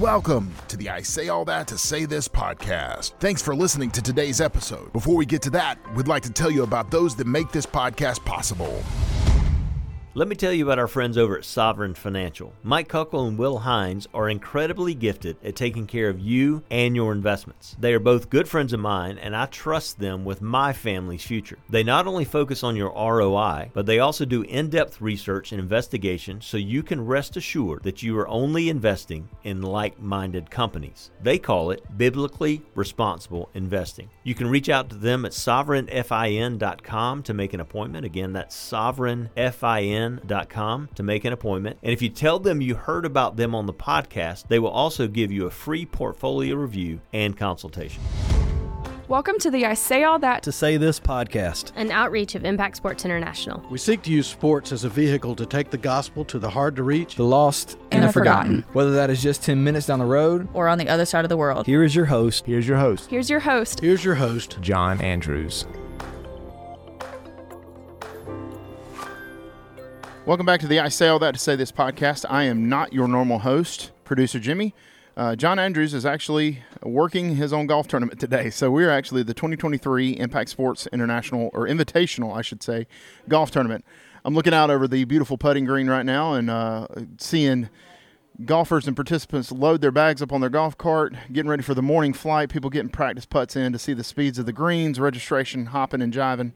Welcome to the I Say All That to Say This podcast. Thanks for listening to today's episode. Before we get to that, we'd like to tell you about those that make this podcast possible. Let me tell you about our friends over at Sovereign Financial. Mike Cuckle and Will Hines are incredibly gifted at taking care of you and your investments. They are both good friends of mine, and I trust them with my family's future. They not only focus on your ROI, but they also do in depth research and investigation so you can rest assured that you are only investing in like minded companies. They call it biblically responsible investing. You can reach out to them at sovereignfin.com to make an appointment. Again, that's sovereignfin com to make an appointment. And if you tell them you heard about them on the podcast, they will also give you a free portfolio review and consultation. Welcome to the I Say All That to Say This podcast, an outreach of Impact Sports International. We seek to use sports as a vehicle to take the gospel to the hard to reach, the lost, and, and the forgotten. forgotten. Whether that is just 10 minutes down the road or on the other side of the world. Here is your host. Here's your host. Here's your host. Here's your host, John Andrews. Welcome back to the I Say All That to Say This podcast. I am not your normal host, producer Jimmy. Uh, John Andrews is actually working his own golf tournament today. So we're actually the 2023 Impact Sports International, or Invitational, I should say, golf tournament. I'm looking out over the beautiful putting green right now and uh, seeing golfers and participants load their bags up on their golf cart, getting ready for the morning flight, people getting practice putts in to see the speeds of the greens, registration, hopping and jiving.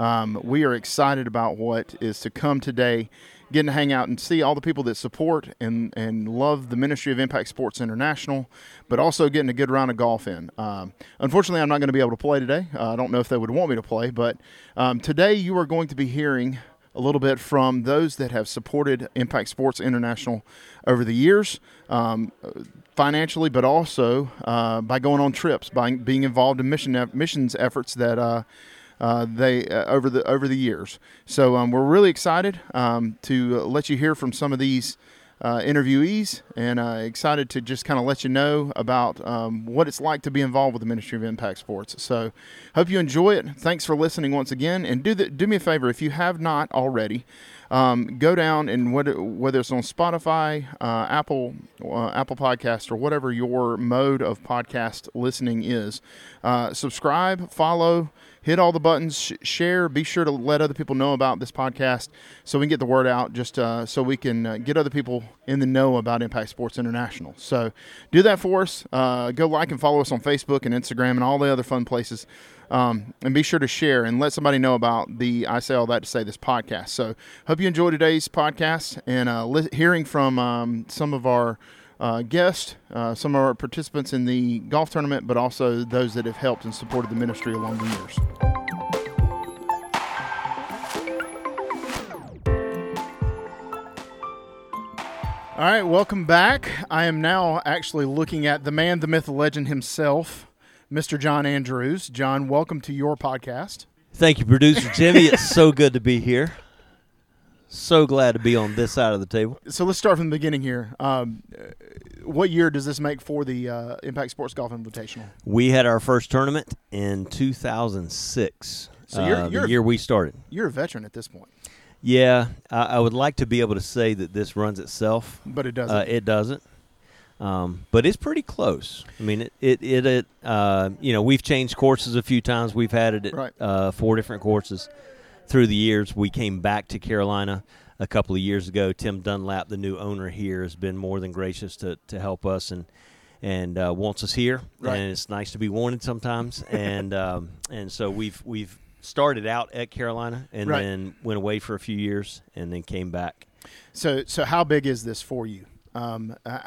Um, we are excited about what is to come today, getting to hang out and see all the people that support and, and love the Ministry of Impact Sports International, but also getting a good round of golf in. Um, unfortunately, I'm not going to be able to play today. Uh, I don't know if they would want me to play, but um, today you are going to be hearing a little bit from those that have supported Impact Sports International over the years, um, financially, but also uh, by going on trips, by being involved in mission missions efforts that. Uh, uh, they uh, over the over the years, so um, we're really excited um, to let you hear from some of these uh, interviewees and uh, excited to just kind of let you know about um, what it's like to be involved with the Ministry of Impact Sports. So, hope you enjoy it. Thanks for listening once again, and do the, do me a favor if you have not already. Um, go down and whether, whether it's on Spotify, uh, Apple, uh, Apple Podcast, or whatever your mode of podcast listening is, uh, subscribe, follow, hit all the buttons, sh- share. Be sure to let other people know about this podcast so we can get the word out. Just uh, so we can uh, get other people in the know about Impact Sports International. So do that for us. Uh, go like and follow us on Facebook and Instagram and all the other fun places. Um, and be sure to share and let somebody know about the I Say All That to Say This podcast. So, hope you enjoy today's podcast and uh, li- hearing from um, some of our uh, uh, some of our participants in the golf tournament, but also those that have helped and supported the ministry along the years. All right, welcome back. I am now actually looking at the man, the myth, the legend himself, Mr. John Andrews. John, welcome to your podcast. Thank you, producer Jimmy. it's so good to be here. So glad to be on this side of the table. So let's start from the beginning here. Um, what year does this make for the uh, Impact Sports Golf Invitational? We had our first tournament in 2006. So you're, uh, you're the year we started. You're a veteran at this point. Yeah, I, I, would like to be able to say that this runs itself, but it doesn't. Uh, it doesn't. Um, but it's pretty close. I mean, it it, it, it uh, you know we've changed courses a few times. We've had it at right. uh, four different courses through the years. We came back to Carolina a couple of years ago. Tim Dunlap, the new owner here, has been more than gracious to, to help us and and uh, wants us here. Right. And it's nice to be wanted sometimes. and um, and so we've we've started out at Carolina and right. then went away for a few years and then came back. So, so how big is this for you? Um, uh,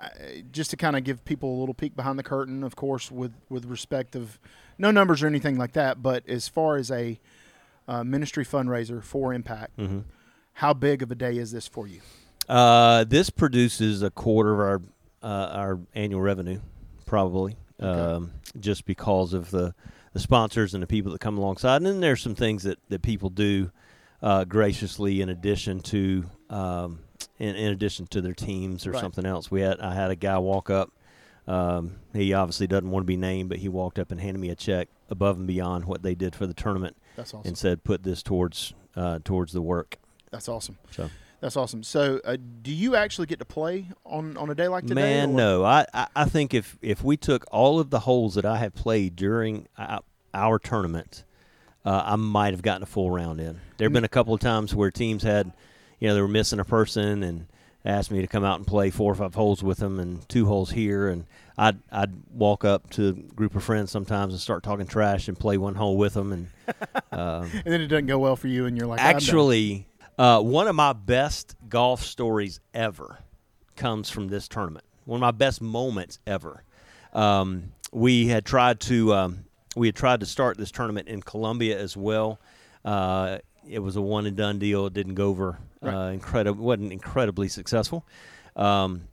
just to kind of give people a little peek behind the curtain, of course, with with respect of no numbers or anything like that, but as far as a uh, ministry fundraiser for Impact, mm-hmm. how big of a day is this for you? Uh, this produces a quarter of our uh, our annual revenue, probably, okay. um, just because of the the sponsors and the people that come alongside. And then there's some things that, that people do uh, graciously in addition to um, in, in, addition to their teams or right. something else. We had I had a guy walk up. Um, he obviously doesn't want to be named, but he walked up and handed me a check above and beyond what they did for the tournament, awesome. and said, "Put this towards uh, towards the work." That's awesome. So That's awesome. So, uh, do you actually get to play on, on a day like today? Man, or- no. I, I, think if, if we took all of the holes that I have played during our, our tournament, uh, I might have gotten a full round in. There have been a couple of times where teams had, you know, they were missing a person and asked me to come out and play four or five holes with them and two holes here. And I'd, I'd walk up to a group of friends sometimes and start talking trash and play one hole with them. And um, And then it doesn't go well for you, and you're like, Actually, uh, one of my best golf stories ever comes from this tournament. One of my best moments ever. Um, we had tried to um, we had tried to start this tournament in Columbia as well. Uh, it was a one and done deal. It didn't go over. Uh, incredible. wasn't incredibly successful. Um,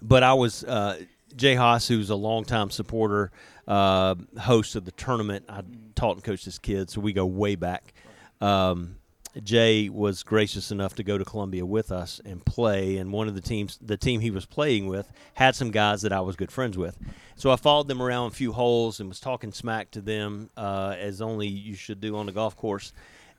but I was uh, Jay Haas, who's a longtime supporter, uh, host of the tournament. I taught and coached his kid, so we go way back. Um, Jay was gracious enough to go to Columbia with us and play, and one of the teams, the team he was playing with, had some guys that I was good friends with. So I followed them around a few holes and was talking smack to them, uh, as only you should do on the golf course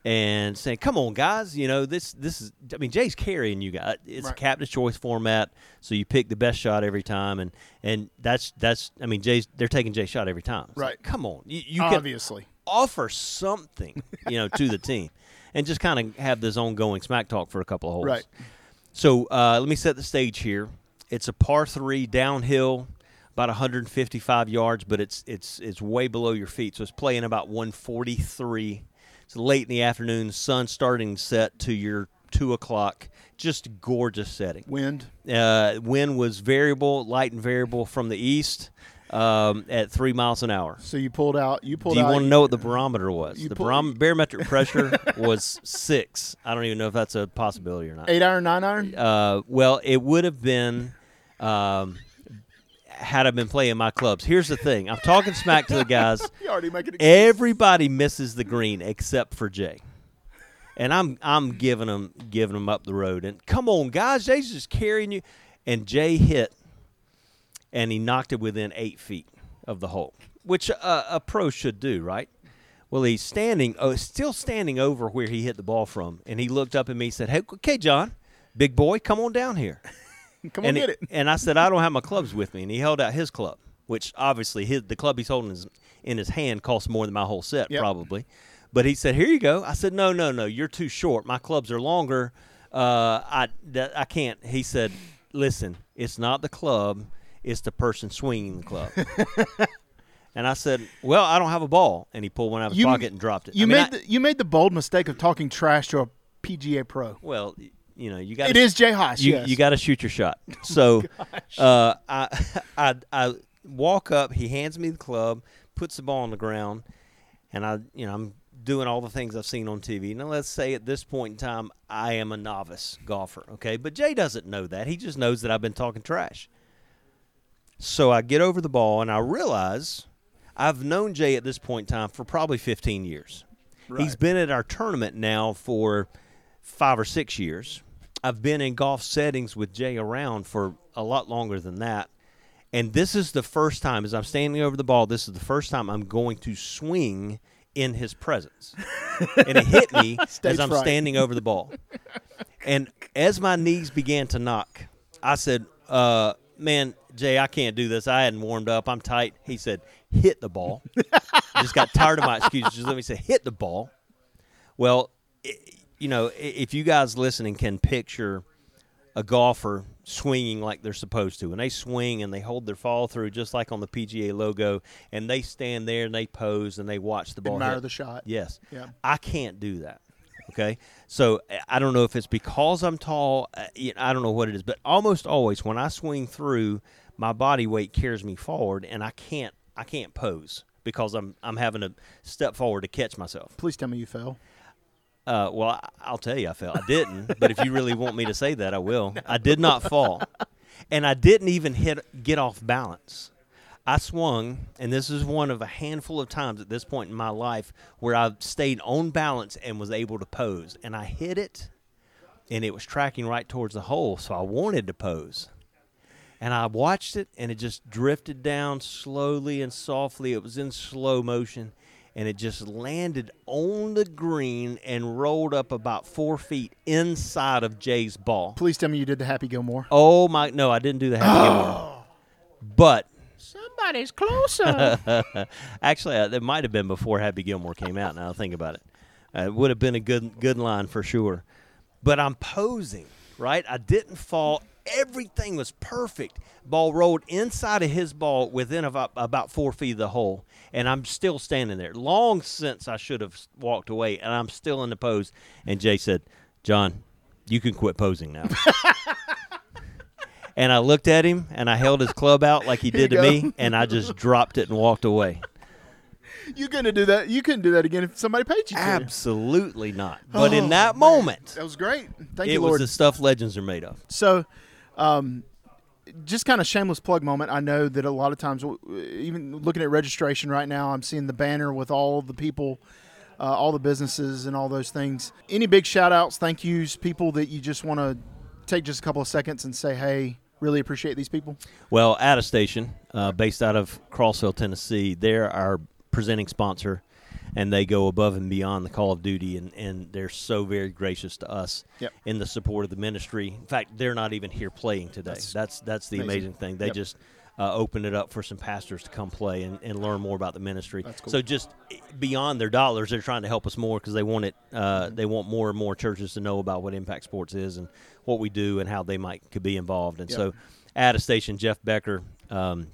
and saying, "Come on, guys! You know this. This is. I mean, Jay's carrying you guys. It's a Right. captain's choice format, so you pick the best shot every time, and and that's that's. I mean, Jay's they're taking Jay's shot every time. It's like, Right. come on, you, you can Obviously. offer something, you know, to the team, and just kind of have this ongoing smack talk for a couple of holes. Right. So uh, let me set the stage here. It's a par three downhill, about 155 yards, but it's it's it's way below your feet. So it's playing about 143. It's late in the afternoon. Sun starting to set to your two o'clock. Just gorgeous setting. Wind. Uh, wind was variable, light and variable from the east um, at three miles an hour. So you pulled out. You pulled Do you out. want to know what the barometer was? The pull- barom- barometric pressure was six. I don't even know if that's a possibility or not. eight iron, nine iron? Uh, well, it would have been um, had I been playing my clubs. Here's the thing: I'm talking smack to the guys. You already making it. Everybody misses the green except for Jay, and I'm I'm giving them giving them up the road. And come on, guys, Jay's just carrying you. And Jay hit, and he knocked it within eight feet of the hole, which a, a pro should do, right? Well, he's standing, oh, still standing over where he hit the ball from, and he looked up at me and said, "Hey, okay, John, big boy, come on down here." Come on, and get it. And I said, I don't have my clubs with me. And he held out his club, which obviously his, the club he's holding is, in his hand costs more than my whole set, Yep. probably. But he said, Here you go. I said, No, no, no, you're too short. My clubs are longer. Uh, I, that, I can't. He said, Listen, it's not the club, it's the person swinging the club. and I said, Well, I don't have a ball. And he pulled one out of his You- pocket and dropped it. You I mean, made I- the, you made the bold mistake of talking trash to a PGA pro. well, you know, you got It is Jay Haas. you, yes. you got to shoot your shot. So uh, I, I I walk up. He hands me the club, puts the ball on the ground, and I you know I'm doing all the things I've seen on TV. Now let's say at this point in time I am a novice golfer. Okay, but Jay doesn't know that. He just knows that I've been talking trash. So I get over the ball and I realize I've known Jay at this point in time for probably 15 years. He's been at our tournament now for five or six years. I've been in golf settings with Jay around for a lot longer than that. And this is the first time, as I'm standing over the ball, this is the first time I'm going to swing in his presence. and it hit me as I'm standing over the ball. And as my knees began to knock, I said, uh, Man, Jay, I can't do this. I hadn't warmed up. I'm tight. He said, Hit the ball. Just got tired of my excuses. Just let me say, Hit the ball. Well, you know, if you guys listening can picture a golfer swinging like they're supposed to, and they swing and they hold their fall through just like on the PGA logo, and they stand there and they pose and they watch the ball. Admire hit. the shot. Yes. Yeah. I can't do that. Okay. So uh, I don't know if it's because I'm tall. know, I don't know what it is, but almost always when I swing through, my body weight carries me forward, and I can't. I can't pose because I'm I'm having to step forward to catch myself. Please tell me you fell. Uh, well, I- I'll tell you, I fell. I didn't, but if you really want me to say that, I will. I did not fall, and I didn't even hit get off balance. I swung, and this is one of a handful of times at this point in my life where I've stayed on balance and was able to pose. And I hit it, and it was tracking right towards the hole, so I wanted to pose. And I watched it, and it just drifted down slowly and softly. It was in slow motion, and it just landed on the green and rolled up about four feet inside of Jay's ball. Please tell me you did the Happy Gilmore. Oh my! No, I didn't do the Happy Gilmore. But Somebody's closer. actually, uh, it might have been before Happy Gilmore came out. Now I think about it, uh, it would have been a good good line for sure. But I'm posing, right? I didn't fall. Everything was perfect. Ball rolled inside of his ball within about, about four feet of the hole, and I'm still standing there. Long since I should have walked away, and I'm still in the pose. And Jay said, "John, you can quit posing now." and I looked at him, and I held his club out like he did to you me, and I just dropped it and walked away. you couldn't do that. You couldn't do that again if somebody paid you. to. Absolutely not. But Oh, in that moment, That was great. Thank it you, was the stuff legends are made of. So, um, just kind of shameless plug moment. I know that a lot of times, even looking at registration right now, I'm seeing the banner with all the people, uh, all the businesses, and all those things. Any big shout outs, thank yous, people that you just want to take just a couple of seconds and say, hey, really appreciate these people? Well, at a station uh, based out of Crossville, Tennessee, they're our presenting sponsor, and they go above and beyond the call of duty, and, and they're so very gracious to us Yep. in the support of the ministry. In fact, they're not even here playing today. That's that's, the amazing. amazing thing. They Yep. just uh, opened it up for some pastors to come play and, and learn more about the ministry. That's cool. So just beyond their dollars, they're trying to help us more because they want it. Mm-hmm. Uh, They want more and more churches to know about what Impact Sports is and what we do and how they might could be involved. And Yep. so, at a station, Jeff Becker, um,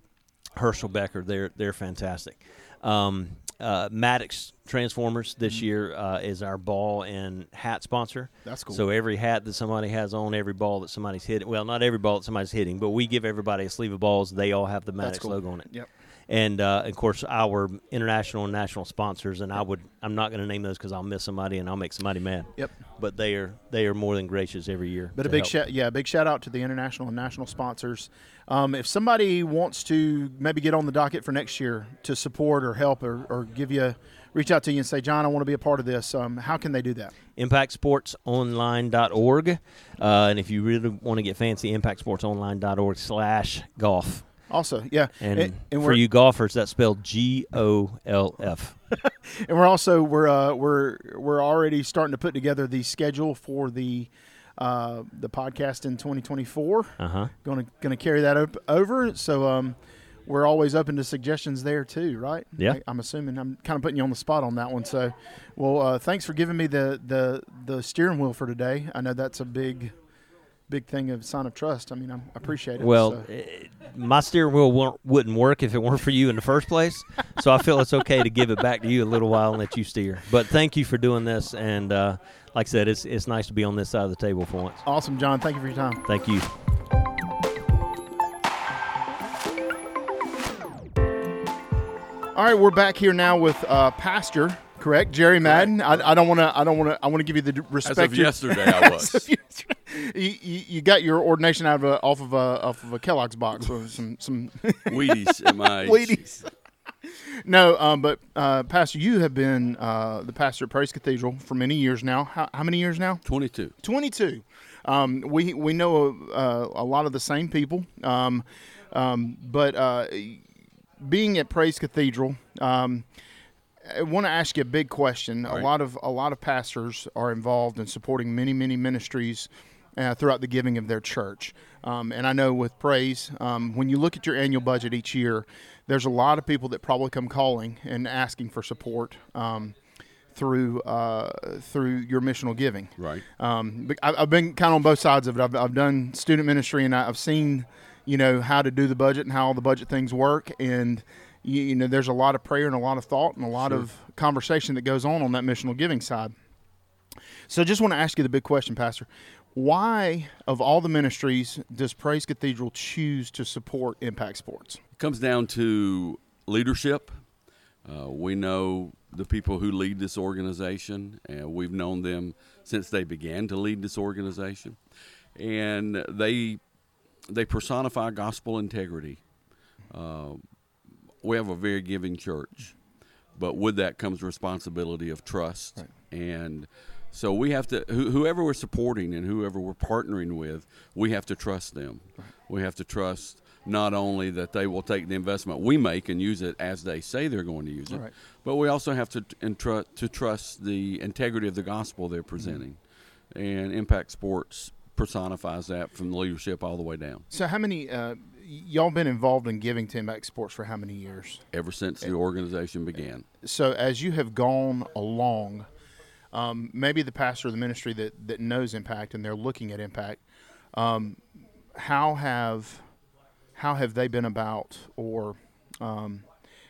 Herschel Becker, they're they're fantastic. Um, uh, Maddox Transformers this year uh, is our ball and hat sponsor. Mm-hmm. That's cool. So every hat that somebody has on, every ball that somebody's hitting, well, not every ball that somebody's hitting, but we give everybody a sleeve of balls. They all have the Maddox cool. logo on it. Yep. And uh, of course, our international and national sponsors, and I would, I'm not going to name those because I'll miss somebody and I'll make somebody mad. Yep. But they are, they are more than gracious every year. But a big shout, yeah, big shout out to the international and national sponsors. Um, if somebody wants to maybe get on the docket for next year to support or help or, or give you, reach out to you and say, John, I want to be a part of this. Um, how can they do that? impactsportsonline.org. Uh, and if you really want to get fancy, impactsportsonline.org slash golf. Also, yeah, And, and, and for you golfers, that's spelled G O L F. and we're also we're uh, we're we're already starting to put together the schedule for the uh, the podcast in 2024. Uh huh. Going to going to carry that op- over. So um, we're always open to suggestions there too, right? Yeah. I, am assuming I'm kind of putting you on the spot on that one. So, well, uh, thanks for giving me the the the steering wheel for today. I know that's a big big thing of sign of trust. I mean, I'm, I appreciate it. Well, so. eh, my steering wheel wouldn't work if it weren't for you in the first place. so I feel it's okay to give it back to you a little while and let you steer. But thank you for doing this. And uh, like I said, it's, it's nice to be on this side of the table for once. awesome, John. Thank you for your time. Thank you. All right, we're back here now with uh, Pastor, correct, Jerry Madden. I, I don't want to. I don't want to. I want to give you the d- As respect. of yesterday, I was. You, you, you got your ordination out of a, off of a off of a Kellogg's box with some some Wheaties at my age. Wheaties. no, um, but uh, Pastor, you have been uh, the pastor at Praise Cathedral for many years now. How, how many years now? 22. 22. Um, we we know uh, a lot of the same people, um, um, but uh, being at Praise Cathedral, um, I want to ask you a big question. A lot of a lot of pastors are involved in supporting many many ministries uh, throughout the giving of their church. Um, and I know with Praise, um, when you look at your annual budget each year, there's a lot of people that probably come calling and asking for support. Um, through uh, through your missional giving, Right. um, but I- I've been kind of on both sides of it. I've, I've done student ministry, and I- I've seen, you know, how to do the budget and how all the budget things work. And you, you know, there's a lot of prayer and a lot of thought and a lot of conversation that goes on on that missional giving side. So, I just want to ask you the big question, Pastor. Why, of all the ministries, does Praise Cathedral choose to support Impact Sports? It comes down to leadership. Uh, we know the people who lead this organization, and we've known them since they began to lead this organization, and they they personify gospel integrity. Uh, we have a very giving church, but with that comes responsibility of trust, and so we have to who, whoever we're supporting and whoever we're partnering with, we have to trust them. We have to trust not only that they will take the investment we make and use it as they say they're going to use it, Right. but we also have to entru- to trust the integrity of the gospel they're Mm-hmm. presenting, and Impact Sports personifies that from the leadership all the way down. So how many uh, y'all been involved in giving to Impact Sports for how many years? Ever since the organization began, So as you have gone along, um, maybe the pastor of the ministry that, that knows Impact and they're looking at Impact, um, how have how have they been about, or um,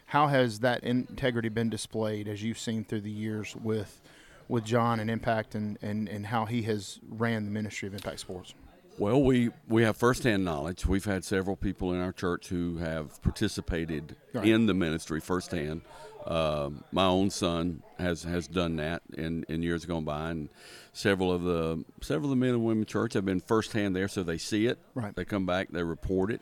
how has that integrity been displayed as you've seen through the years with with John and Impact and, and, and how he has ran the ministry of Impact Sports? Well, we, we have firsthand knowledge. We've had several people in our church who have participated Right. in the ministry firsthand. Um my own son has, has done that in, in years gone by, and several of the several of the men and women in church have been firsthand there, so they see it. Right. They come back, they report it.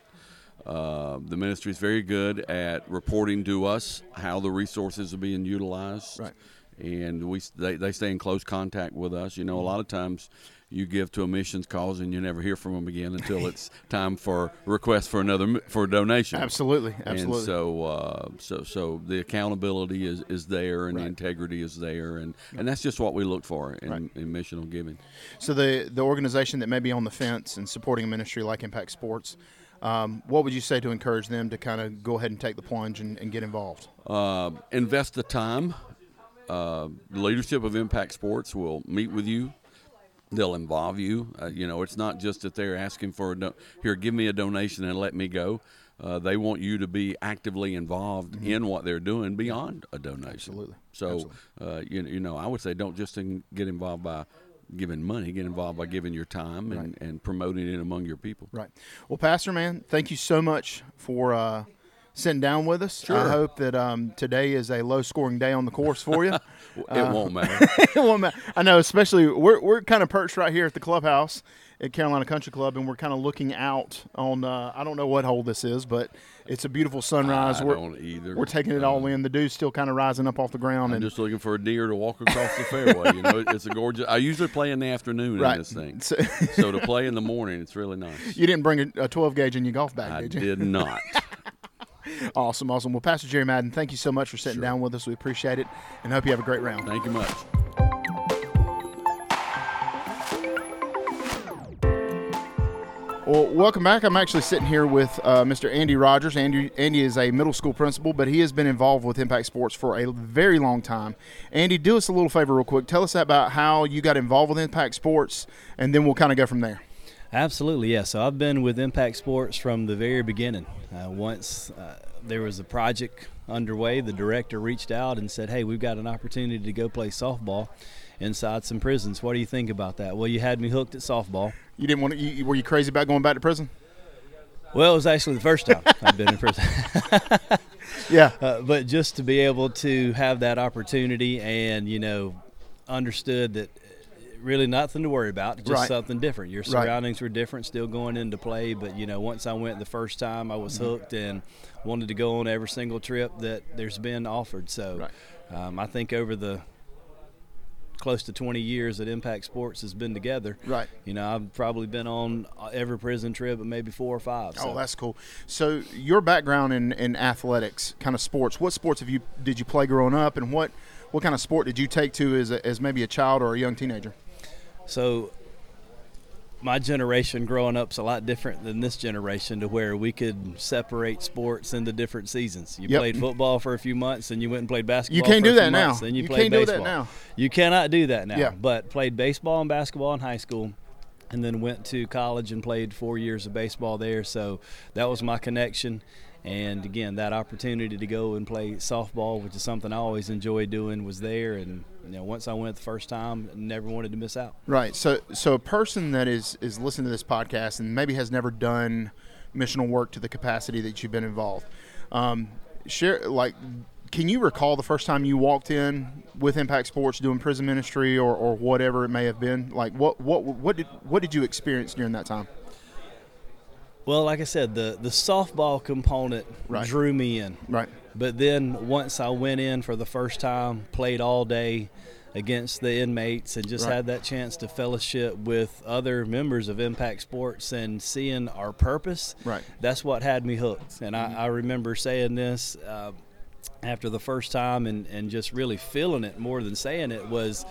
Uh, the ministry is very good at reporting to us how the resources are being utilized Right. and we they, they stay in close contact with us. You know, a lot of times you give to a missions cause and you never hear from them again until it's time for request for another for a donation. Absolutely, absolutely. And so, uh, so, so the accountability is, is there, and Right. the integrity is there, and, and that's just what we look for in, Right. in missional giving. So the the organization that may be on the fence and supporting a ministry like Impact Sports, um, what would you say to encourage them to kind of go ahead and take the plunge and, and get involved? Uh, invest the time. Uh, the leadership of Impact Sports will meet with you. They'll involve you. Uh, you know, it's not just that they're asking for a do- here, give me a donation and let me go. Uh, they want you to be actively involved in what they're doing beyond a donation. Mm-hmm. Absolutely. So, uh, you, you know, I would say don't just in, get involved by giving money. Get involved by giving your time and, and promoting it among your people. Right. Well, Pastor, man, thank you so much for uh, sitting down with us. I hope that um, today is a low scoring day on the course for you. It won't matter. It won't matter. I know, especially we're, we're kind of perched right here at the clubhouse at Carolina Country Club, and we're kind of looking out on. Uh, I don't know what hole this is, but it's a beautiful sunrise. I we're, don't either. We're taking it all in. The dew's still kind of rising up off the ground, I'm and just looking for a deer to walk across the fairway. You know, it's a gorgeous. I usually play in the afternoon Right. in this thing, So- so to play in the morning, it's really nice. you didn't bring a, a 12 gauge in your golf bag, I did you? did not. Awesome, awesome. Well, Pastor Jerry Madden, thank you so much for sitting down with us. We appreciate it, and hope you have a great round. Thank you much. Well, welcome back. I'm actually sitting here with uh, Mr. Andy Rogers. Andy, Andy is a middle school principal, but he has been involved with Impact Sports for a very long time. Andy, do us a little favor, real quick. Tell us about how you got involved with Impact Sports, and then we'll kind of go from there. Absolutely, yeah. So I've been with Impact Sports from the very beginning. Uh, once uh, there was a project underway, the director reached out and said, "Hey, we've got an opportunity to go play softball inside some prisons. What do you think about that?" Well, you had me hooked at softball. You didn't want to, you, were you crazy about going back to prison? Well, it was actually the first time I've been in prison. Yeah. Uh, but just to be able to have that opportunity and you know understood that really nothing to worry about just Right. something different your Right. surroundings were different still going into play but you know once i went the first time i Mm-hmm. was hooked and wanted to go on every single trip that there's been offered so Right. um, i think over the close to 20 years that impact sports has been together Right. you know i've probably been on every prison trip but maybe four or five so. Oh, that's cool. So your background in, in athletics, kind of sports. What sports have you did you play growing up, and what what kind of sport did you take to as, a, as maybe a child or a young teenager? So my generation growing up is a lot different than this generation to where we could separate sports into different seasons. You Yep. played football for a few months and you went and played basketball. You can't for do a that now. months, Then you, You played can't do that baseball. now. You cannot do that now. Yeah. But played baseball and basketball in high school and then went to college and played four years of baseball there. So that was my connection. And again, that opportunity to go and play softball, which is something I always enjoy doing, was there. And you know, once I went the first time, never wanted to miss out. Right. So so a person that is is listening to this podcast and maybe has never done missional work to the capacity that you've been involved. Um, share like can you recall the first time you walked in with Impact Sports doing prison ministry or, or whatever it may have been? Like what what what did what did you experience during that time? Well, like I said, the the softball component Right. drew me in. Right. But then once I went in for the first time, played all day, against the inmates and just Right. had that chance to fellowship with other members of Impact Sports and seeing our purpose. Right. That's what had me hooked. And I, I remember saying this uh, after the first time and, and just really feeling it more than saying it was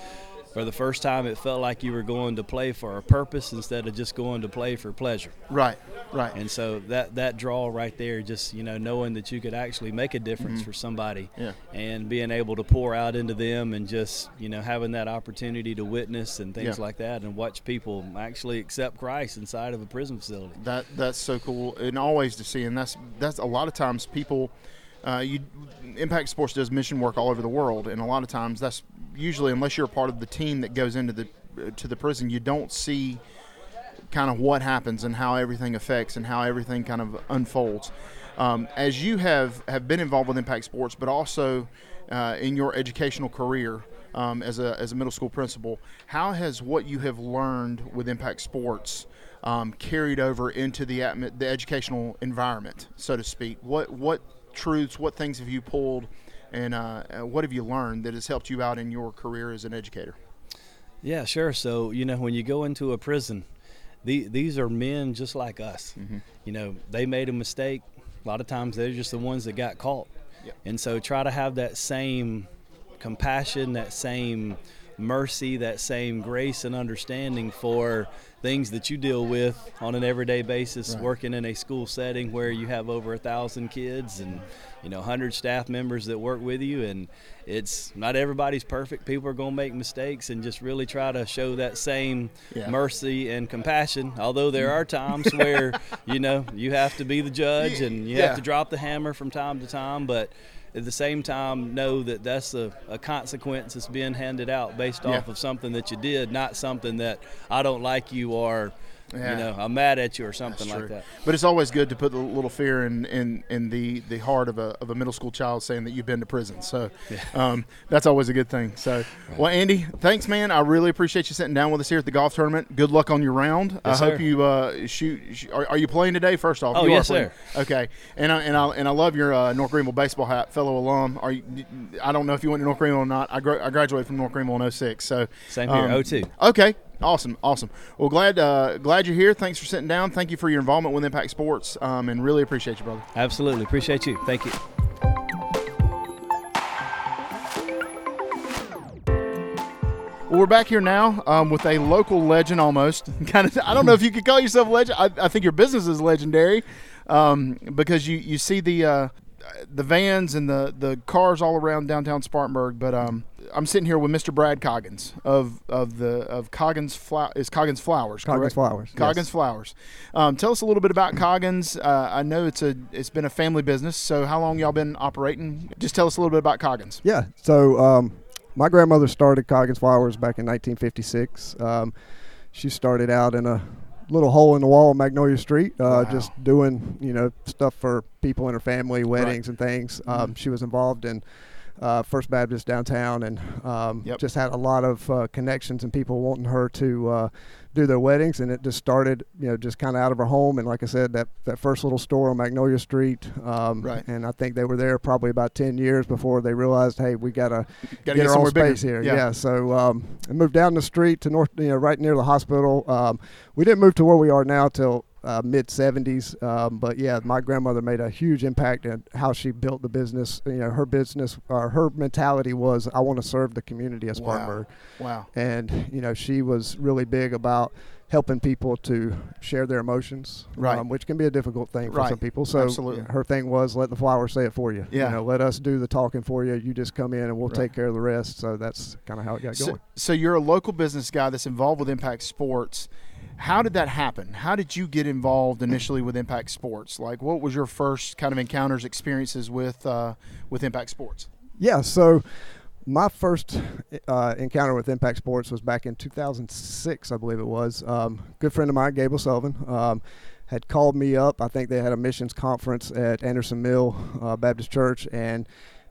for the first time it felt like you were going to play for a purpose instead of just going to play for pleasure. Right. Right. And so that that draw right there, just you know, knowing that you could actually make a difference for somebody, Mm-hmm. Yeah. and being able to pour out into them, and just you know having that opportunity to witness and things Yeah. like that, and watch people actually accept Christ inside of a prison facility. That that's so cool, and always to see, and that's that's a lot of times people. Uh, you Impact Sports does mission work all over the world, and a lot of times that's usually unless you're a part of the team that goes into the uh, to the prison, you don't see kind of what happens and how everything affects and how everything kind of unfolds. Um, as you have have been involved with Impact Sports, but also uh, in your educational career um, as a as a middle school principal, how has what you have learned with Impact Sports um, carried over into the the educational environment, so to speak? What what truths, what things have you pulled, and uh, uh, what have you learned that has helped you out in your career as an educator? Yeah, sure. So you know, when you go into a prison, the, these are men just like us. You know, they made a mistake. A lot of times, they're just the ones that got caught. Yep. And so, try to have that same compassion, that same mercy, that same grace and understanding for things that you deal with on an everyday basis, working in a school setting where you have over a thousand kids and you know hundred staff members that work with you, and it's not everybody's perfect. People are going to make mistakes, and just really try to show that same Yeah. mercy and compassion. Although there are times where you know you have to be the judge and you Yeah. have to drop the hammer from time to time, but at the same time know that that's a, a consequence that's being handed out based Yeah. off of something that you did, not something that I don't like you or Yeah. you know I'm mad at you or something like that. But it's always good to put a little fear in, in, in the, the heart of a, of a middle school child saying that you've been to prison. So um, that's always a good thing. So, well, Andy, thanks, man. I really appreciate you sitting down with us here at the golf tournament. Good luck on your round. I hope sir. you uh, shoot. sh- Are, are you playing today? First off, Oh, You yes, sir. Okay, and I and I and I love your uh, North Greenville baseball hat, fellow alum. Are you? I don't know if you went to North Greenville or not. I, I graduated from North Greenville in 06. So Same here, um, 02. Okay, awesome, awesome. Well, glad uh, glad you're here. Thanks for sitting down. Thank you for your involvement with Impact Sports, um, and really appreciate you, brother. Absolutely appreciate you. Thank you. Well, we're back here now um, with a local legend, almost. kind of. I don't know if you could call yourself a legend. I, I think your business is legendary um, because you you see the. Uh, the vans and the, the cars all around downtown Spartanburg, but um, I'm sitting here with Mr. Brad Coggins of of the of Coggins Flow is Coggins Flowers. Coggins correct? Flowers, yes. Coggins Flowers. Um, tell us a little bit about Coggins. Uh, I know it's a it's been a family business. So how long y'all been operating? Just tell us a little bit about Coggins. Yeah. So um, my grandmother started Coggins Flowers back in 1956. Um, she started out in a little hole in the wall on Magnolia Street, uh, Wow. just doing you know stuff for people in her family, weddings and things. Mm-hmm. Um, She was involved in uh, First Baptist downtown, and um, Yep. just had a lot of uh, connections and people wanting her to uh, do their weddings. And it just started, you know, just kind of out of her home. And like I said, that that first little store on Magnolia Street, um, Right. And I think they were there probably about ten years before they realized, hey, we gotta Gotta get get our own somewhere bigger. space here. Yeah. Yeah. So um, I moved down the street to north, you know, right near the hospital. Um, we didn't move to where we are now till uh, mid 70s. Um, but yeah, my grandmother made a huge impact in how she built the business. You know, her business, or her mentality was, I want to serve the community as part of Wow. Spartanburg. Wow. And you know, she was really big about helping people to share their emotions, Right. um, which can be a difficult thing for Right. some people. So Absolutely. her thing was, let the flowers say it for you. Yeah. You know, let us do the talking for you. You just come in and we'll Right. take care of the rest. So that's kind of how it got So, going. so you're a local business guy that's involved with Impact Sports. How did that happen? How did you get involved initially with Impact Sports? Like, what was your first kind of encounters, experiences with uh, with Impact Sports? Yeah, so my first uh, encounter with Impact Sports was back in 2006, I believe it was. Um, good friend of mine, Gable Sullivan, um, had called me up. I think they had a missions conference at Anderson Mill uh, Baptist Church, and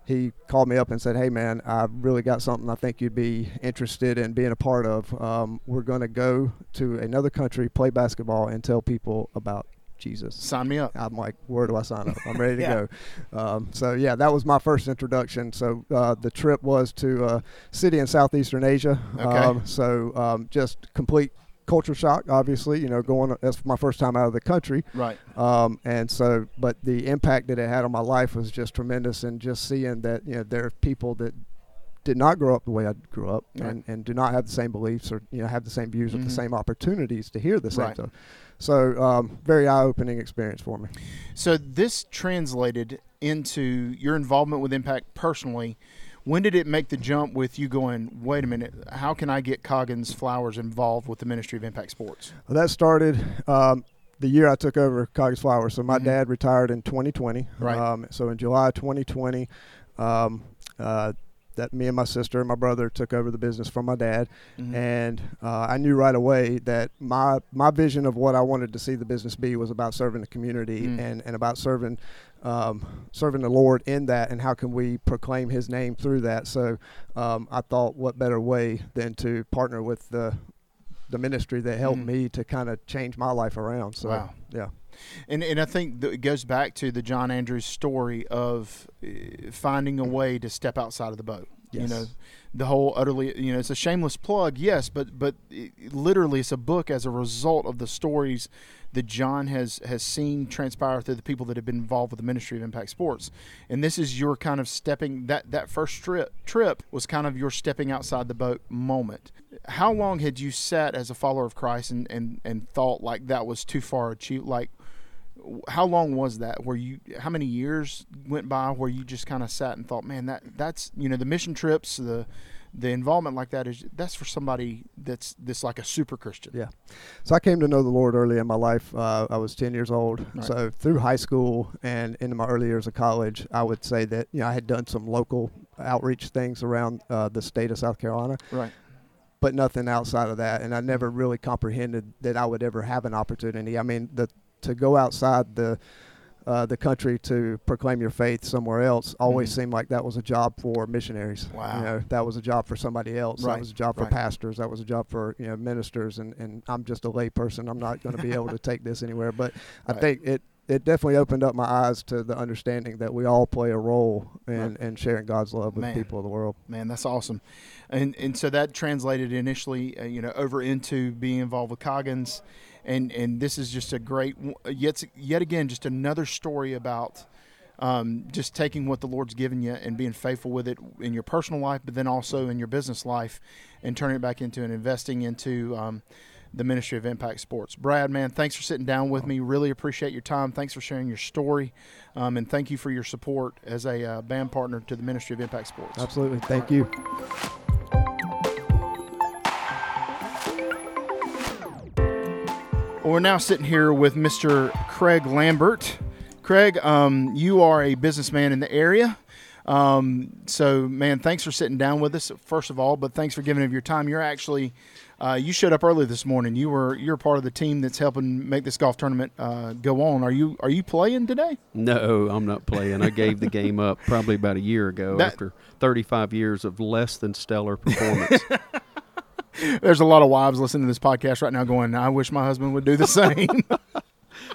he called me up and said, "Hey, man, I've really got something I think you'd be interested in being a part of. Um, we're going to go to another country, play basketball, and tell people about Jesus. Sign me up. I'm like, where do I sign up? I'm ready to Yeah. go. Um, so yeah, that was my first introduction. So uh, the trip was to a city in southeastern Asia. Okay. Um, so um, just complete culture shock, obviously. You know, going that's my first time out of the country. Right. Um, and so, but the impact that it had on my life was just tremendous, and just seeing that you know there are people that did not grow up the way I grew up, Right. and, and do not have the same beliefs or you know have the same views or Mhm. the same opportunities to hear the same Right. stuff. So, um, very eye-opening experience for me. So this translated into your involvement with Impact personally. When did it make the jump with you going, wait a minute, how can I get Coggins Flowers involved with the Ministry of Impact Sports? Well, that started um, the year I took over Coggins Flowers. So my Mhm. dad retired in 2020. Right. Um, so in July 2020, um, uh, that me and my sister and my brother took over the business from my dad, Mhm. and uh, I knew right away that my my vision of what I wanted to see the business be was about serving the community Mm. and, and about serving um, serving the Lord in that, and how can we proclaim His name through that. So um, I thought, what better way than to partner with the the ministry that helped Mhm. me to kind of change my life around. So Wow. yeah. And, and I think it goes back to the John Andrews story of uh, finding a way to step outside of the boat. Yes. You know, the whole utterly, you know, it's a shameless plug, yes, but but it, literally, it's a book as a result of the stories that John has has seen transpire through the people that have been involved with the ministry of Impact Sports. And this is your kind of stepping that that first trip trip was kind of your stepping outside the boat moment. How long had you sat as a follower of Christ and and and thought like that was too far achieved? Like how long was that where you how many years went by where you just kind of sat and thought man that that's you know the mission trips the the involvement like that is that's for somebody that's that's like a super christian Yeah. So I came to know the Lord early in my life. Uh, I was 10 years old. Right. So through high school and into my early years of college, I would say that you know I had done some local outreach things around uh, the state of South Carolina, right but nothing outside of that. And I never really comprehended that I would ever have an opportunity. I mean, the to go outside the uh, the country to proclaim your faith somewhere else always Mhm. seemed like that was a job for missionaries. Wow. You know, that was a job for somebody else. Right, That was a job for right. pastors. That was a job for you know ministers. And, and I'm just a lay person. I'm not going to be able to take this anywhere. But I think it it definitely opened up my eyes to the understanding that we all play a role in, Right. in sharing God's love with Man. people of the world. man that's awesome and and so that translated initially uh, you know over into being involved with coggins and and this is just a great yet yet again just another story about um, just taking what the Lord's given you and being faithful with it in your personal life, but then also in your business life, and turning it back into and investing into um, the ministry of Impact Sports. Brad, man, thanks for sitting down with me. Really appreciate your time. Thanks for sharing your story, um, and thank you for your support as a uh, BAM partner to the ministry of Impact Sports. Absolutely. Thank you. Well, we're now sitting here with Mr. Craig Lambert. Craig, um, you are a businessman in the area. Um, so, man, thanks for sitting down with us, first of all, but thanks for giving of your time. You're actually, uh, you showed up early this morning. You were, you're part of the team that's helping make this golf tournament uh, go on. Are you, are you playing today? No, I'm not playing. I gave the game up probably about a year ago That- after 35 years of less than stellar performance. There's a lot of wives listening to this podcast right now going, I wish my husband would do the same.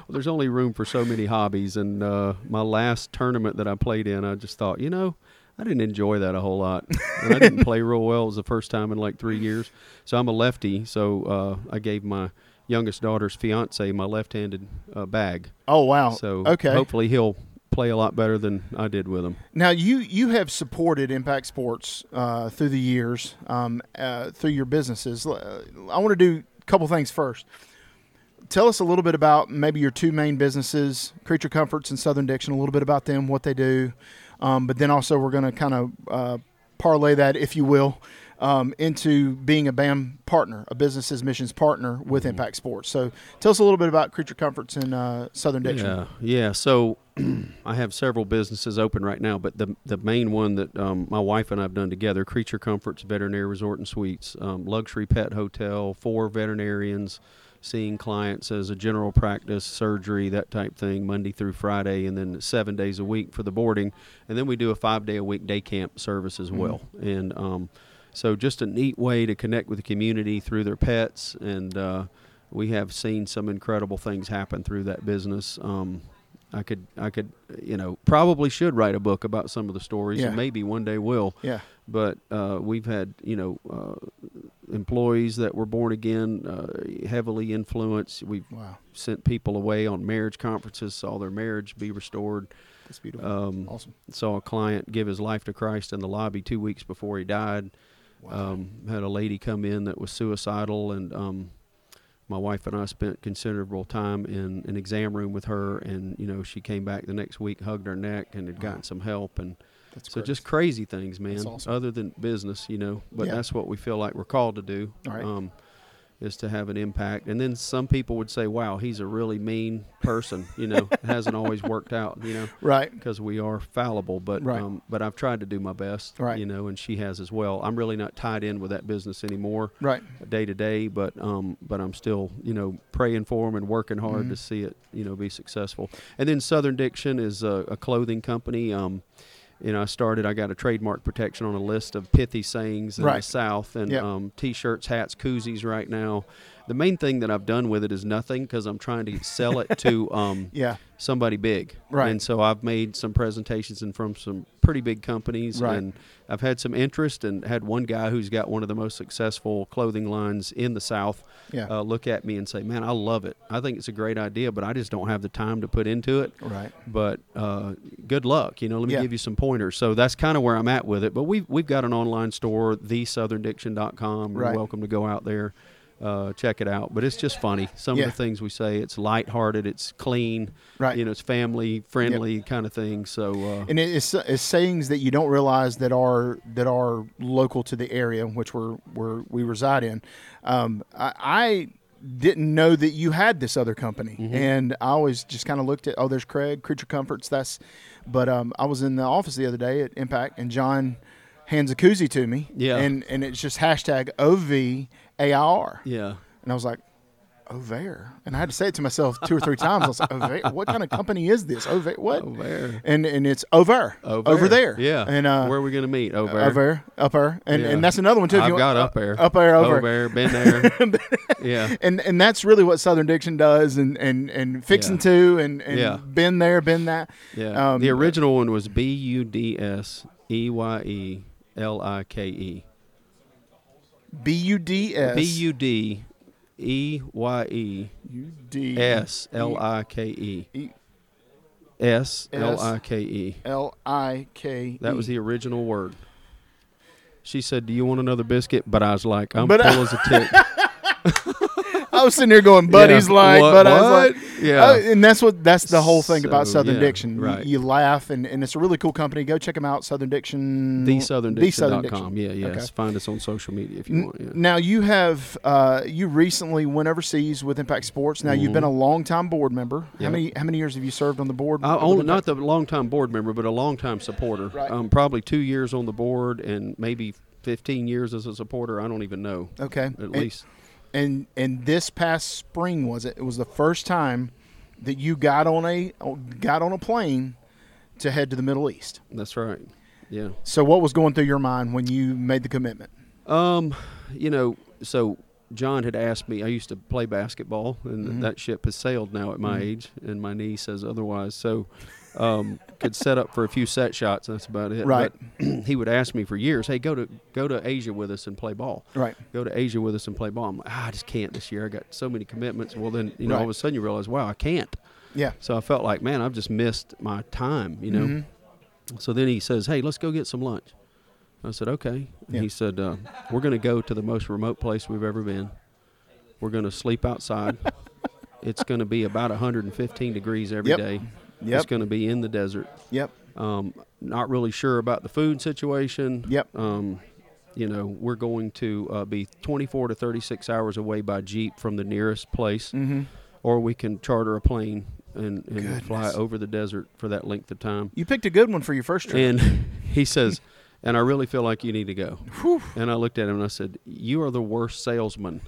Well, there's only room for so many hobbies, and uh, my last tournament that I played in, I just thought, you know, I didn't enjoy that a whole lot, and I didn't play real well. It was the first time in like three years. So I'm a lefty, so uh, I gave my youngest daughter's fiance my left-handed uh, bag. oh, wow. So okay. hopefully he'll play a lot better than I did with them. Now you you have supported Impact Sports uh, through the years um, uh, through your businesses. Uh, I want to do a couple things first. Tell us a little bit about maybe your two main businesses, Creature Comforts and Southern Diction. A little bit about them, what they do, um, but then also we're going to kind of uh, parlay that, if you will, um, into being a BAM partner, a business's missions partner with Impact Sports. So tell us a little bit about Creature Comforts in uh, Southern Diction. Yeah, yeah. So I have several businesses open right now, but the the main one that um, my wife and I've done together, Creature Comforts Veterinary Resort and Suites, um, luxury pet hotel, four veterinarians, seeing clients as a general practice, surgery, that type thing, Monday through Friday, and then seven days a week for the boarding, and then we do a five day a week day camp service as well, and um, so just a neat way to connect with the community through their pets and. Uh, we have seen some incredible things happen through that business. Um, I could, I could, you know, probably should write a book about some of the stories, Yeah. and maybe one day will. Yeah. But uh, we've had, you know, uh, employees that were born again, uh, heavily influenced. We've Wow. sent people away on marriage conferences, saw their marriage be restored. That's beautiful. Um, awesome. Saw a client give his life to Christ in the lobby two weeks before he died. Um, had a lady come in that was suicidal, and um, my wife and I spent considerable time in an exam room with her. And you know, she came back the next week, hugged her neck, and had gotten some help. And That's so great. just crazy things, man. That's awesome. Other than business, you know, but Yeah. that's what we feel like we're called to do. All right. Um, is to have an impact. And then some people would say, "Wow, he's a really mean person." You know, it hasn't always worked out. You know, Right. Because we are fallible, but Right. um, but I've tried to do my best. Right. You know, and she has as well. I'm really not tied in with that business anymore. Right. Day to day, but um, but I'm still you know praying for them and working hard Mhm. to see it you know be successful. And then Southern Diction is a, a clothing company. Um, you know, I started. I got a trademark protection on a list of pithy sayings in Right. the South, and Yep. um, t-shirts, hats, koozies. Right now, the main thing that I've done with it is nothing because I'm trying to sell it to um, Yeah. somebody big. Right. And so I've made some presentations and from some pretty big companies, Right. and I've had some interest and had one guy who's got one of the most successful clothing lines in the South Yeah. uh, look at me and say, "Man, I love it. I think it's a great idea, but I just don't have the time to put into it." Right. But uh, good luck. You know, let me Yeah. give you some pointers. So that's kind of where I'm at with it. But we've we've got an online store, thesoutherndiction.com. You're Right. welcome to go out there. Uh, check it out, but it's just funny. Some Yeah. of the things we say, it's lighthearted, it's clean, Right. You know, it's family friendly kind of thing. So, uh, and it's, it's sayings that you don't realize that are that are local to the area which we're, where we reside in. Um, I, I didn't know that you had this other company, Mm-hmm. and I always just kind of looked at oh, there's Craig Creature Comforts. That's, but um, I was in the office the other day at Impact, and John hands a koozie to me, Yeah. and and it's just hashtag OVAIR, yeah, and I was like. Ovair, and I had to say it to myself two or three times. I was like, Ovair, what kind of company is this? Ovair, what? Over. and and it's over Over, over there. Yeah. and uh, Where are we going to meet? Over. over upper, and Yeah. and that's another one too. I've got want- up there. up there, over. Over, been there. yeah. And and that's really what Southern Diction does, and and and fixing Yeah. to, and and Yeah. been there, been that. Yeah. Um, the original one was B U D S E Y E L I K E. B U D S B U D E Y E U D S L I K E. S L I K E. L I K. That was the original word. She said, "Do you want another biscuit?" But I was like, "I'm But- full as a tick." Was sitting there going, "Buddy's Yeah. like," What- but I was like. Yeah. Oh, and that's what that's the whole thing about Southern yeah, Diction. You- right. You, laugh, and, and it's a really cool company. Go check them out, Southern Diction. TheSouthernDiction.com. Yeah, yes. Okay. Find us on social media if you N- want. Yeah. Now you have uh, you recently went overseas with Impact Sports. Now you've been a long time board member. How Mm-hmm. Many how many years have you served on the board? With only, not the longtime board member, but a longtime supporter. Right. Um, probably two years on the board and maybe 15 years as a supporter. I don't even know. okay At And- least. And and this past spring was it? It was the first time that you got on a got on a plane to head to the Middle East. That's right. Yeah. So what was going through your mind when you made the commitment? Um, you know, so John had asked me. I used to play basketball, and Mhm. that ship has sailed now at my Mhm. age, and my knee says otherwise. So, um, could set up for a few set shots. That's about it. Right. But he would ask me for years, "Hey, go to go to Asia with us and play ball." Right. Go to Asia with us and play ball. I'm like, ah, I just can't this year. I got so many commitments. Well, then you know, all of a sudden you realize, wow, I can't. Yeah. So I felt like, man, I've just missed my time. You know. Mhm. So then he says, "Hey, let's go get some lunch." I said, "Okay." And Yeah. He said, uh, "We're going to go to the most remote place we've ever been. We're going to sleep outside. it's going to be about 115 degrees every Yep. day. Yep. It's going to be in the desert. Yep. Um, not really sure about the food situation. Yep. Um, you know, we're going to uh, be 24 to 36 hours away by jeep from the nearest place, Mhm. or we can charter a plane and, and fly over the desert for that length of time." You picked a good one for your first trip. And he says, and I really feel like you need to go. And I looked at him and I said, You are the worst salesman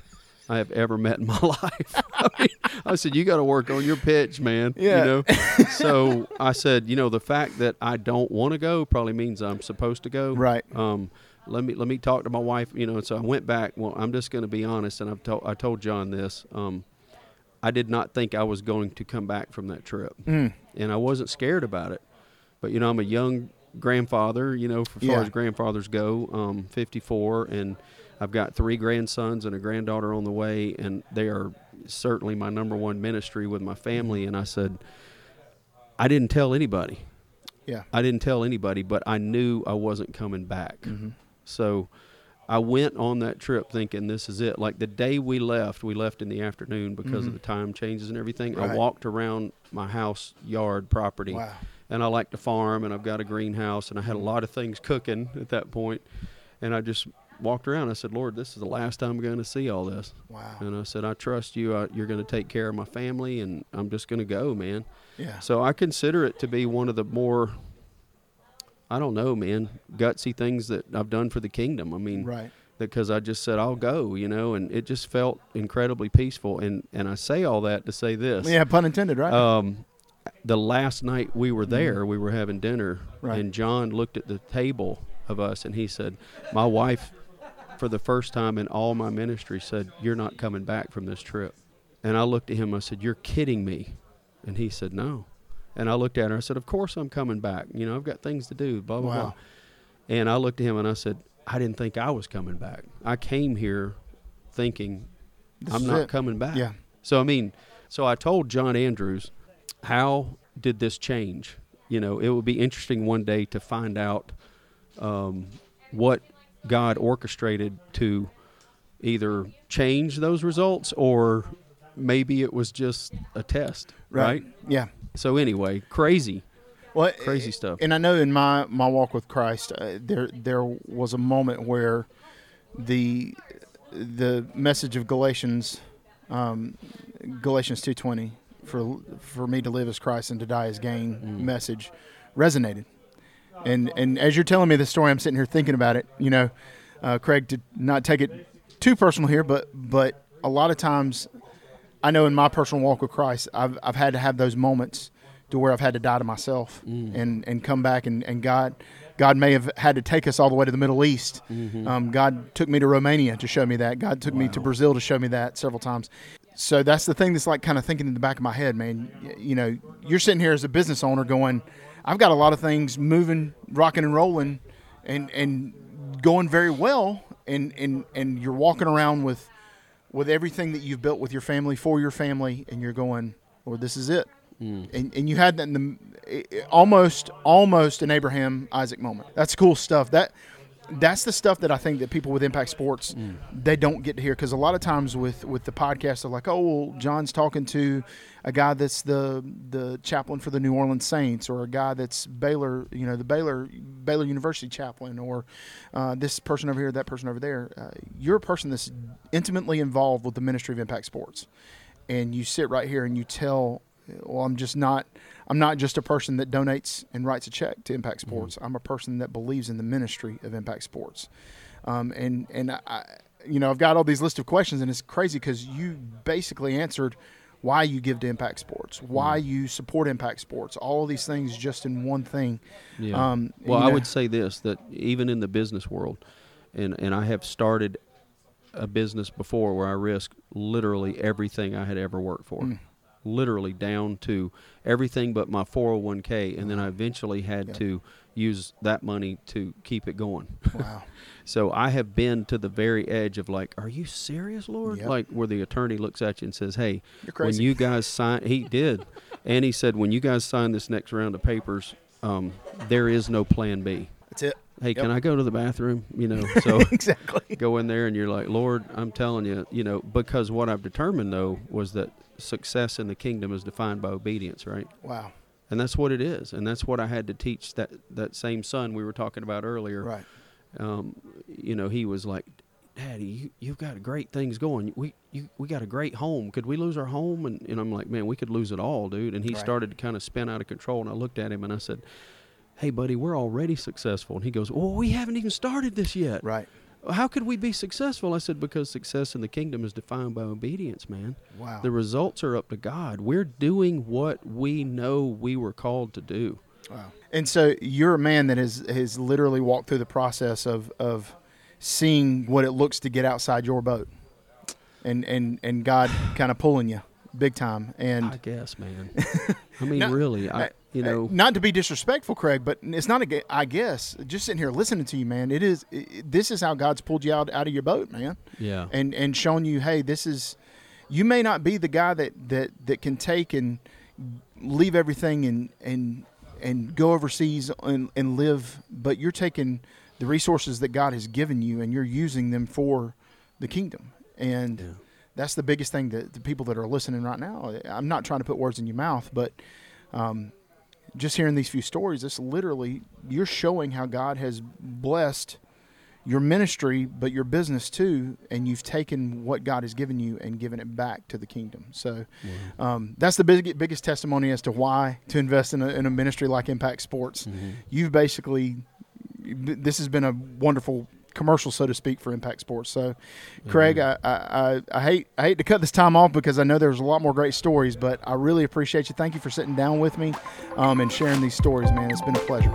I have ever met in my life. I, mean, I said, You got to work on your pitch, man. Yeah. You know? so I said, You know, the fact that I don't want to go probably means I'm supposed to go. Right. Um, let me let me talk to my wife. You know, and so I went back. Well, I'm just going to be honest, and I've told I told John this. Um, I did not think I was going to come back from that trip, Mm. and I wasn't scared about it. But you know, I'm a young grandfather. You know, for far Yeah. as grandfathers go, um, 54, and I've got three grandsons and a granddaughter on the way, and they are certainly my number one ministry with my family. And I said, I didn't tell anybody. Yeah. I didn't tell anybody, but I knew I wasn't coming back. Mm-hmm. So I went on that trip thinking this is it. Like the day we left, we left in the afternoon because Mhm. of the time changes and everything. Right. I walked around my house yard property. Wow. And I like to farm and I've got a greenhouse and I had Mm-hmm. a lot of things cooking at that point. And I just walked around. I said, Lord, this is the last time I'm going to see all this. Wow. And I said, I trust you. I, you're going to take care of my family and I'm just going to go, man. Yeah. So I consider it to be one of the more, I don't know, man, gutsy things that I've done for the kingdom. I mean, Right. because I just said I'll go, you know, and it just felt incredibly peaceful. And and I say all that to say this. Yeah, pun intended, right? Um, the last night we were there, we were having dinner. Right. and John looked at the table of us, and he said, "My wife, for the first time in all my ministry, said you're not coming back from this trip." And I looked at him. I said, "You're kidding me," and he said, "No." And I looked at her. I said, "Of course I'm coming back. You know, I've got things to do." Blah blah Wow. blah. And I looked at him and I said, "I didn't think I was coming back. I came here thinking This I'm not it. coming back." Yeah. So I mean, so I told John Andrews, how did this change? You know, it would be interesting one day to find out um, what God orchestrated to either change those results or maybe it was just a test, right? Yeah. So anyway, crazy, Well, crazy stuff. And I know in my, my walk with Christ, uh, there there was a moment where the the message of Galatians um, Galatians two twenty for for me to live as Christ and to die as gain Mm. message resonated. And and as you're telling me the story, I'm sitting here thinking about it. You know, uh, Craig, to not take it too personal here, but but a lot of times, I know in my personal walk with Christ, I've I've had to have those moments to where I've had to die to myself Mm. and and come back and and God. God may have had to take us all the way to the Middle East. Mm-hmm. Um, God took me to Romania to show me that. God took me to Brazil to show me that several times. So that's the thing that's like kind of thinking in the back of my head, man. You know, you're sitting here as a business owner going, I've got a lot of things moving, rocking and rolling, and and going very well, and and and you're walking around with with everything that you've built with your family for your family, and you're going, Lord, this is it. Hmm. And, and you had that in the almost almost an Abraham Isaac moment. That's cool stuff. That that's the stuff that I think that people with Impact Sports they don't get to hear because a lot of times with with the podcast they're like, oh, well, John's talking to a guy that's the the chaplain for the New Orleans Saints or a guy that's Baylor, you know, the Baylor Baylor University chaplain or uh, this person over here, that person over there. Uh, you're a person that's intimately involved with the ministry of Impact Sports, and you sit right here and you tell well i'm just not i'm not just a person that donates and writes a check to impact sports. I'm a person that believes in the ministry of impact sports. Um, and and i you know i've got all these list of questions and it's crazy because you basically answered why you give to impact sports why you support impact sports all of these things just in one thing. Yeah. um, well, you I would say this that even in the business world, and and I have started a business before where I risked literally everything I had ever worked for, Mm. Literally down to everything but my 401k, and then I eventually had Yep. to use that money to keep it going. wow So I have been to the very edge of like, are you serious, Lord? Yep. Like where the attorney looks at you and says, "Hey, when you guys sign," he did, and he said, "When you guys sign this next round of papers, um, there is no Plan B." that's it Hey, can I go to the bathroom? You know, so exactly go in there and you're like, Lord, I'm telling you, you know, because what I've determined though was that success in the kingdom is defined by obedience, right? wow And that's what it is, and that's what I had to teach that that same son we were talking about earlier right um, you know, he was like, "Daddy, you, you've got great things going. We you, we got a great home. Could we lose our home?" And, and I'm like, "Man, we could lose it all, dude." And he Right. started to kind of spin out of control. And I looked at him and I said, "Hey, buddy, we're already successful." And he goes, "Well, we haven't even started this yet. right How could we be successful?" I said, "Because success in the kingdom is defined by obedience, man. wow The results are up to God. We're doing what we know we were called to do." Wow. And so you're a man that has has literally walked through the process of of seeing what it looks to get outside your boat, and and and God kind of pulling you. Big time. And I guess, man. I mean, really, I uh, you uh, know, not to be disrespectful, Craig, but it's not a. I guess just sitting here listening to you, man. It is. It, this is how God's pulled you out out of your boat, man. Yeah. And and shown you, hey, this is. You may not be the guy that that that can take and leave everything and and and go overseas and, and live, but you're taking the resources that God has given you and you're using them for the kingdom. And yeah. That's the biggest thing that the people that are listening right now. I'm not trying to put words in your mouth, but um, just hearing these few stories, it's literally you're showing how God has blessed your ministry, but your business too, and you've taken what God has given you and given it back to the kingdom. So um, that's the big, biggest testimony as to why to invest in a, in a ministry like Impact Sports. Mm-hmm. You've basically this has been a wonderful commercial, so to speak, for Impact Sports. So, Craig, mm-hmm. I, I, I, hate I hate to cut this time off because I know there's a lot more great stories, but I really appreciate you. Thank you for sitting down with me um, and sharing these stories, man. It's been a pleasure.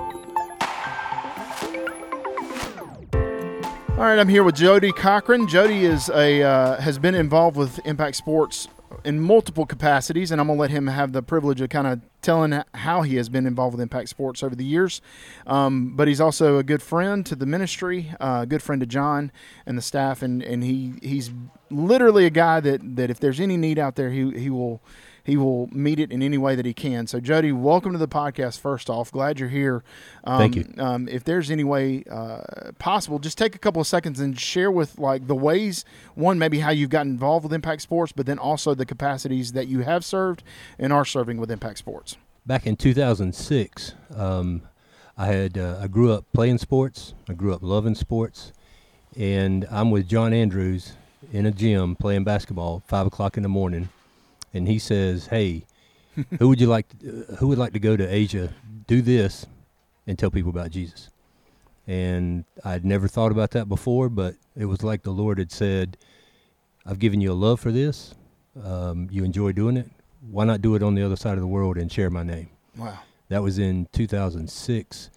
All right, I'm here with Jody Cochran. Jody is a uh, has been involved with Impact Sports in multiple capacities, and I'm gonna let him have the privilege of kind of telling how he has been involved with Impact Sports over the years. Um, but he's also a good friend to the ministry, uh, a good friend to John and the staff, and, and he he's literally a guy that, that if there's any need out there, he he will he will meet it in any way that he can. So, Jody, welcome to the podcast. First off, glad you're here. Um, Thank you. Um, if there's any way uh, possible, just take a couple of seconds and share with like the ways one maybe how you've gotten involved with Impact Sports, but then also the capacities that you have served and are serving with Impact Sports. Back in 2006, um, I had uh, I grew up playing sports. I grew up loving sports, and I'm with John Andrews in a gym playing basketball five o'clock in the morning and he says, "Hey, who would you like? To, uh, who would like to go to Asia, do this, and tell people about Jesus?" And I'd never thought about that before, but it was like the Lord had said, "I've given you a love for this. Um, you enjoy doing it. Why not do it on the other side of the world and share my name?" Wow. That was in 2006.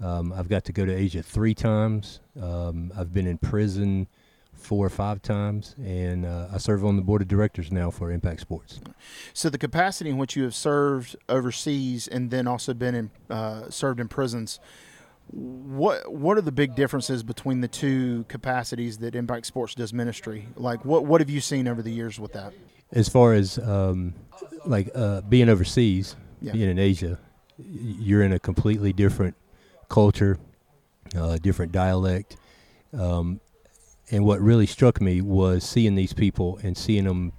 Um, I've got to go to Asia three times. Um, I've been in prison four or five times, and uh, I serve on the board of directors now for Impact Sports. So the capacity in which you have served overseas and then also been in, uh, served in prisons. What what are the big differences between the two capacities that Impact Sports does ministry? Like what what have you seen over the years with that? As far as um, like uh, being overseas, yeah. being in Asia, you're in a completely different culture, uh, different dialect. Um, and what really struck me was seeing these people and seeing them,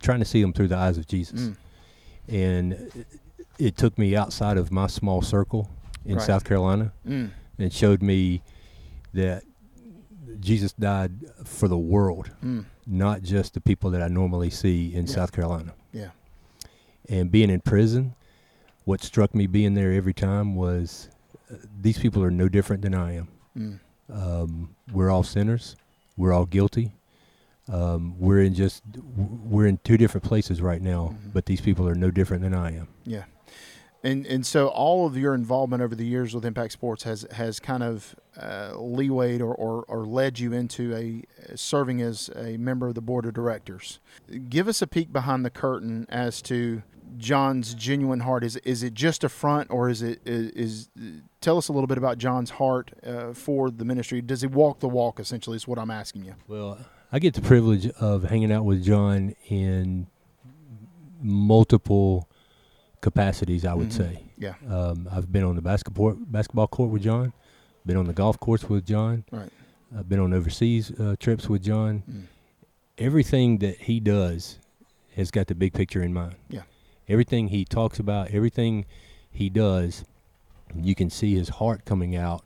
trying to see them through the eyes of Jesus. Mm. And it took me outside of my small circle in right. South Carolina mm. and showed me that Jesus died for the world, mm. not just the people that I normally see in yeah. South Carolina. Yeah. And being in prison, what struck me being there every time was uh, these people are no different than I am. Mm. Um, we're all sinners we're all guilty. Um, we're in just we're in two different places right now, mm-hmm. but these people are no different than I am. Yeah, and and so all of your involvement over the years with Impact Sports has has kind of uh, leewayed or, or, or led you into a serving as a member of the board of directors. Give us a peek behind the curtain as to John's genuine heart? Is is it just a front, or is it is, is tell us a little bit about John's heart uh, for the ministry? Does he walk the walk? Essentially, is what I'm asking you. Well, I get the privilege of hanging out with John in multiple capacities. I would mm-hmm. say. Yeah. Um, I've been on the basketball basketball court with John. Been on the golf course with John. Right. I've been on overseas uh, trips with John. Mm. Everything that he does has got the big picture in mind. Yeah everything he talks about, everything he does, you can see his heart coming out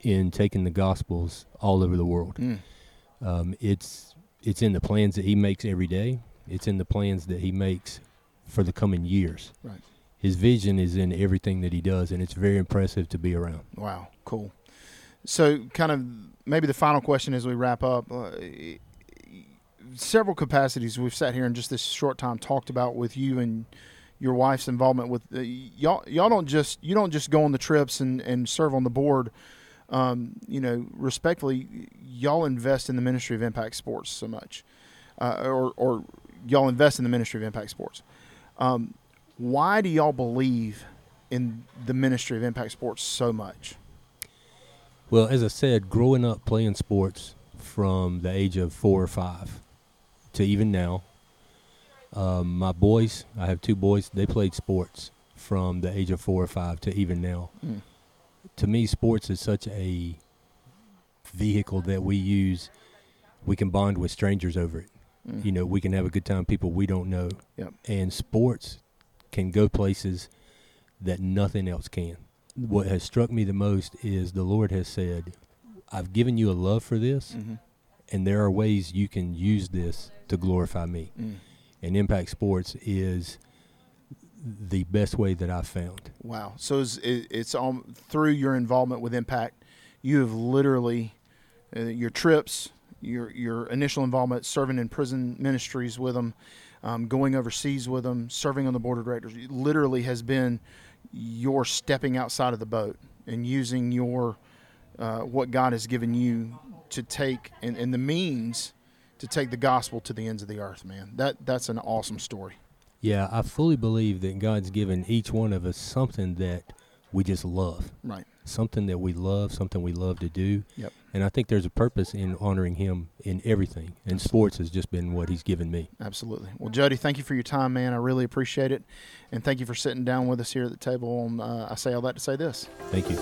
in taking the gospels all over the world. Mm. Um, it's it's in the plans that he makes every day. It's in the plans that he makes for the coming years. Right. His vision is in everything that he does, and it's very impressive to be around. Wow, cool. So, kind of maybe the final question as we wrap up. Uh, several capacities we've sat here in just this short time talked about with you and your wife's involvement with uh, y'all. Y'all don't just you don't just go on the trips and, and serve on the board. Um, you know, respectfully, y'all invest in the ministry of Impact Sports so much, uh, or or y'all invest in the ministry of Impact Sports. Um, why do y'all believe in the ministry of Impact Sports so much? Well, as I said, growing up playing sports from the age of four or five to even now, um, my boys, I have two boys, they played sports from the age of four or five to even now. Mm. To me, sports is such a vehicle that we use. We can bond with strangers over it. Mm. You know, we can have a good time, people we don't know. Yep. And sports can go places that nothing else can. What has struck me the most is the Lord has said, I've given you a love for this, Mhm. and there are ways you can use this to glorify me. Mm. And Impact Sports is the best way that I've found. Wow. So it's, it's all through your involvement with Impact, you have literally uh, your trips, your your initial involvement, serving in prison ministries with them, um, going overseas with them, serving on the board of directors. Literally has been your stepping outside of the boat and using your uh, what God has given you to take and, and the means to take the gospel to the ends of the earth. Man, that that's an awesome story. Yeah, I fully believe that God's given each one of us something that we just love. Right. Something that we love, something we love to do. Yep. And I think there's a purpose in honoring Him in everything. And sports has just been what He's given me. Absolutely. Well, Jody, thank you for your time, man. I really appreciate it, and thank you for sitting down with us here at the table. And uh, I say all that to say this. Thank you.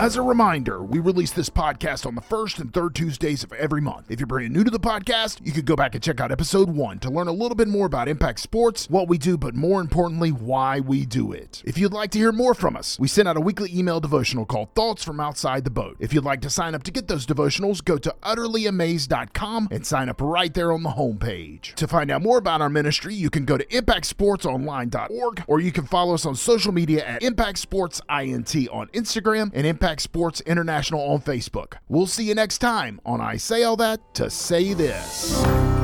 As a reminder, we release this podcast on the first and third Tuesdays of every month. If you're brand new to the podcast, you could go back and check out episode one to learn a little bit more about Impact Sports, what we do, but more importantly, why we do it. If you'd like to hear more from us, we send out a weekly email devotional called Thoughts from Outside the Boat. If you'd like to sign up to get those devotionals, go to utterlyamazed.com and sign up right there on the homepage. To find out more about our ministry, you can go to impactsportsonline.org or you can follow us on social media at Impact Sports INT on Instagram and Impact Sports International on Facebook. We'll see you next time on I Say All That to Say This.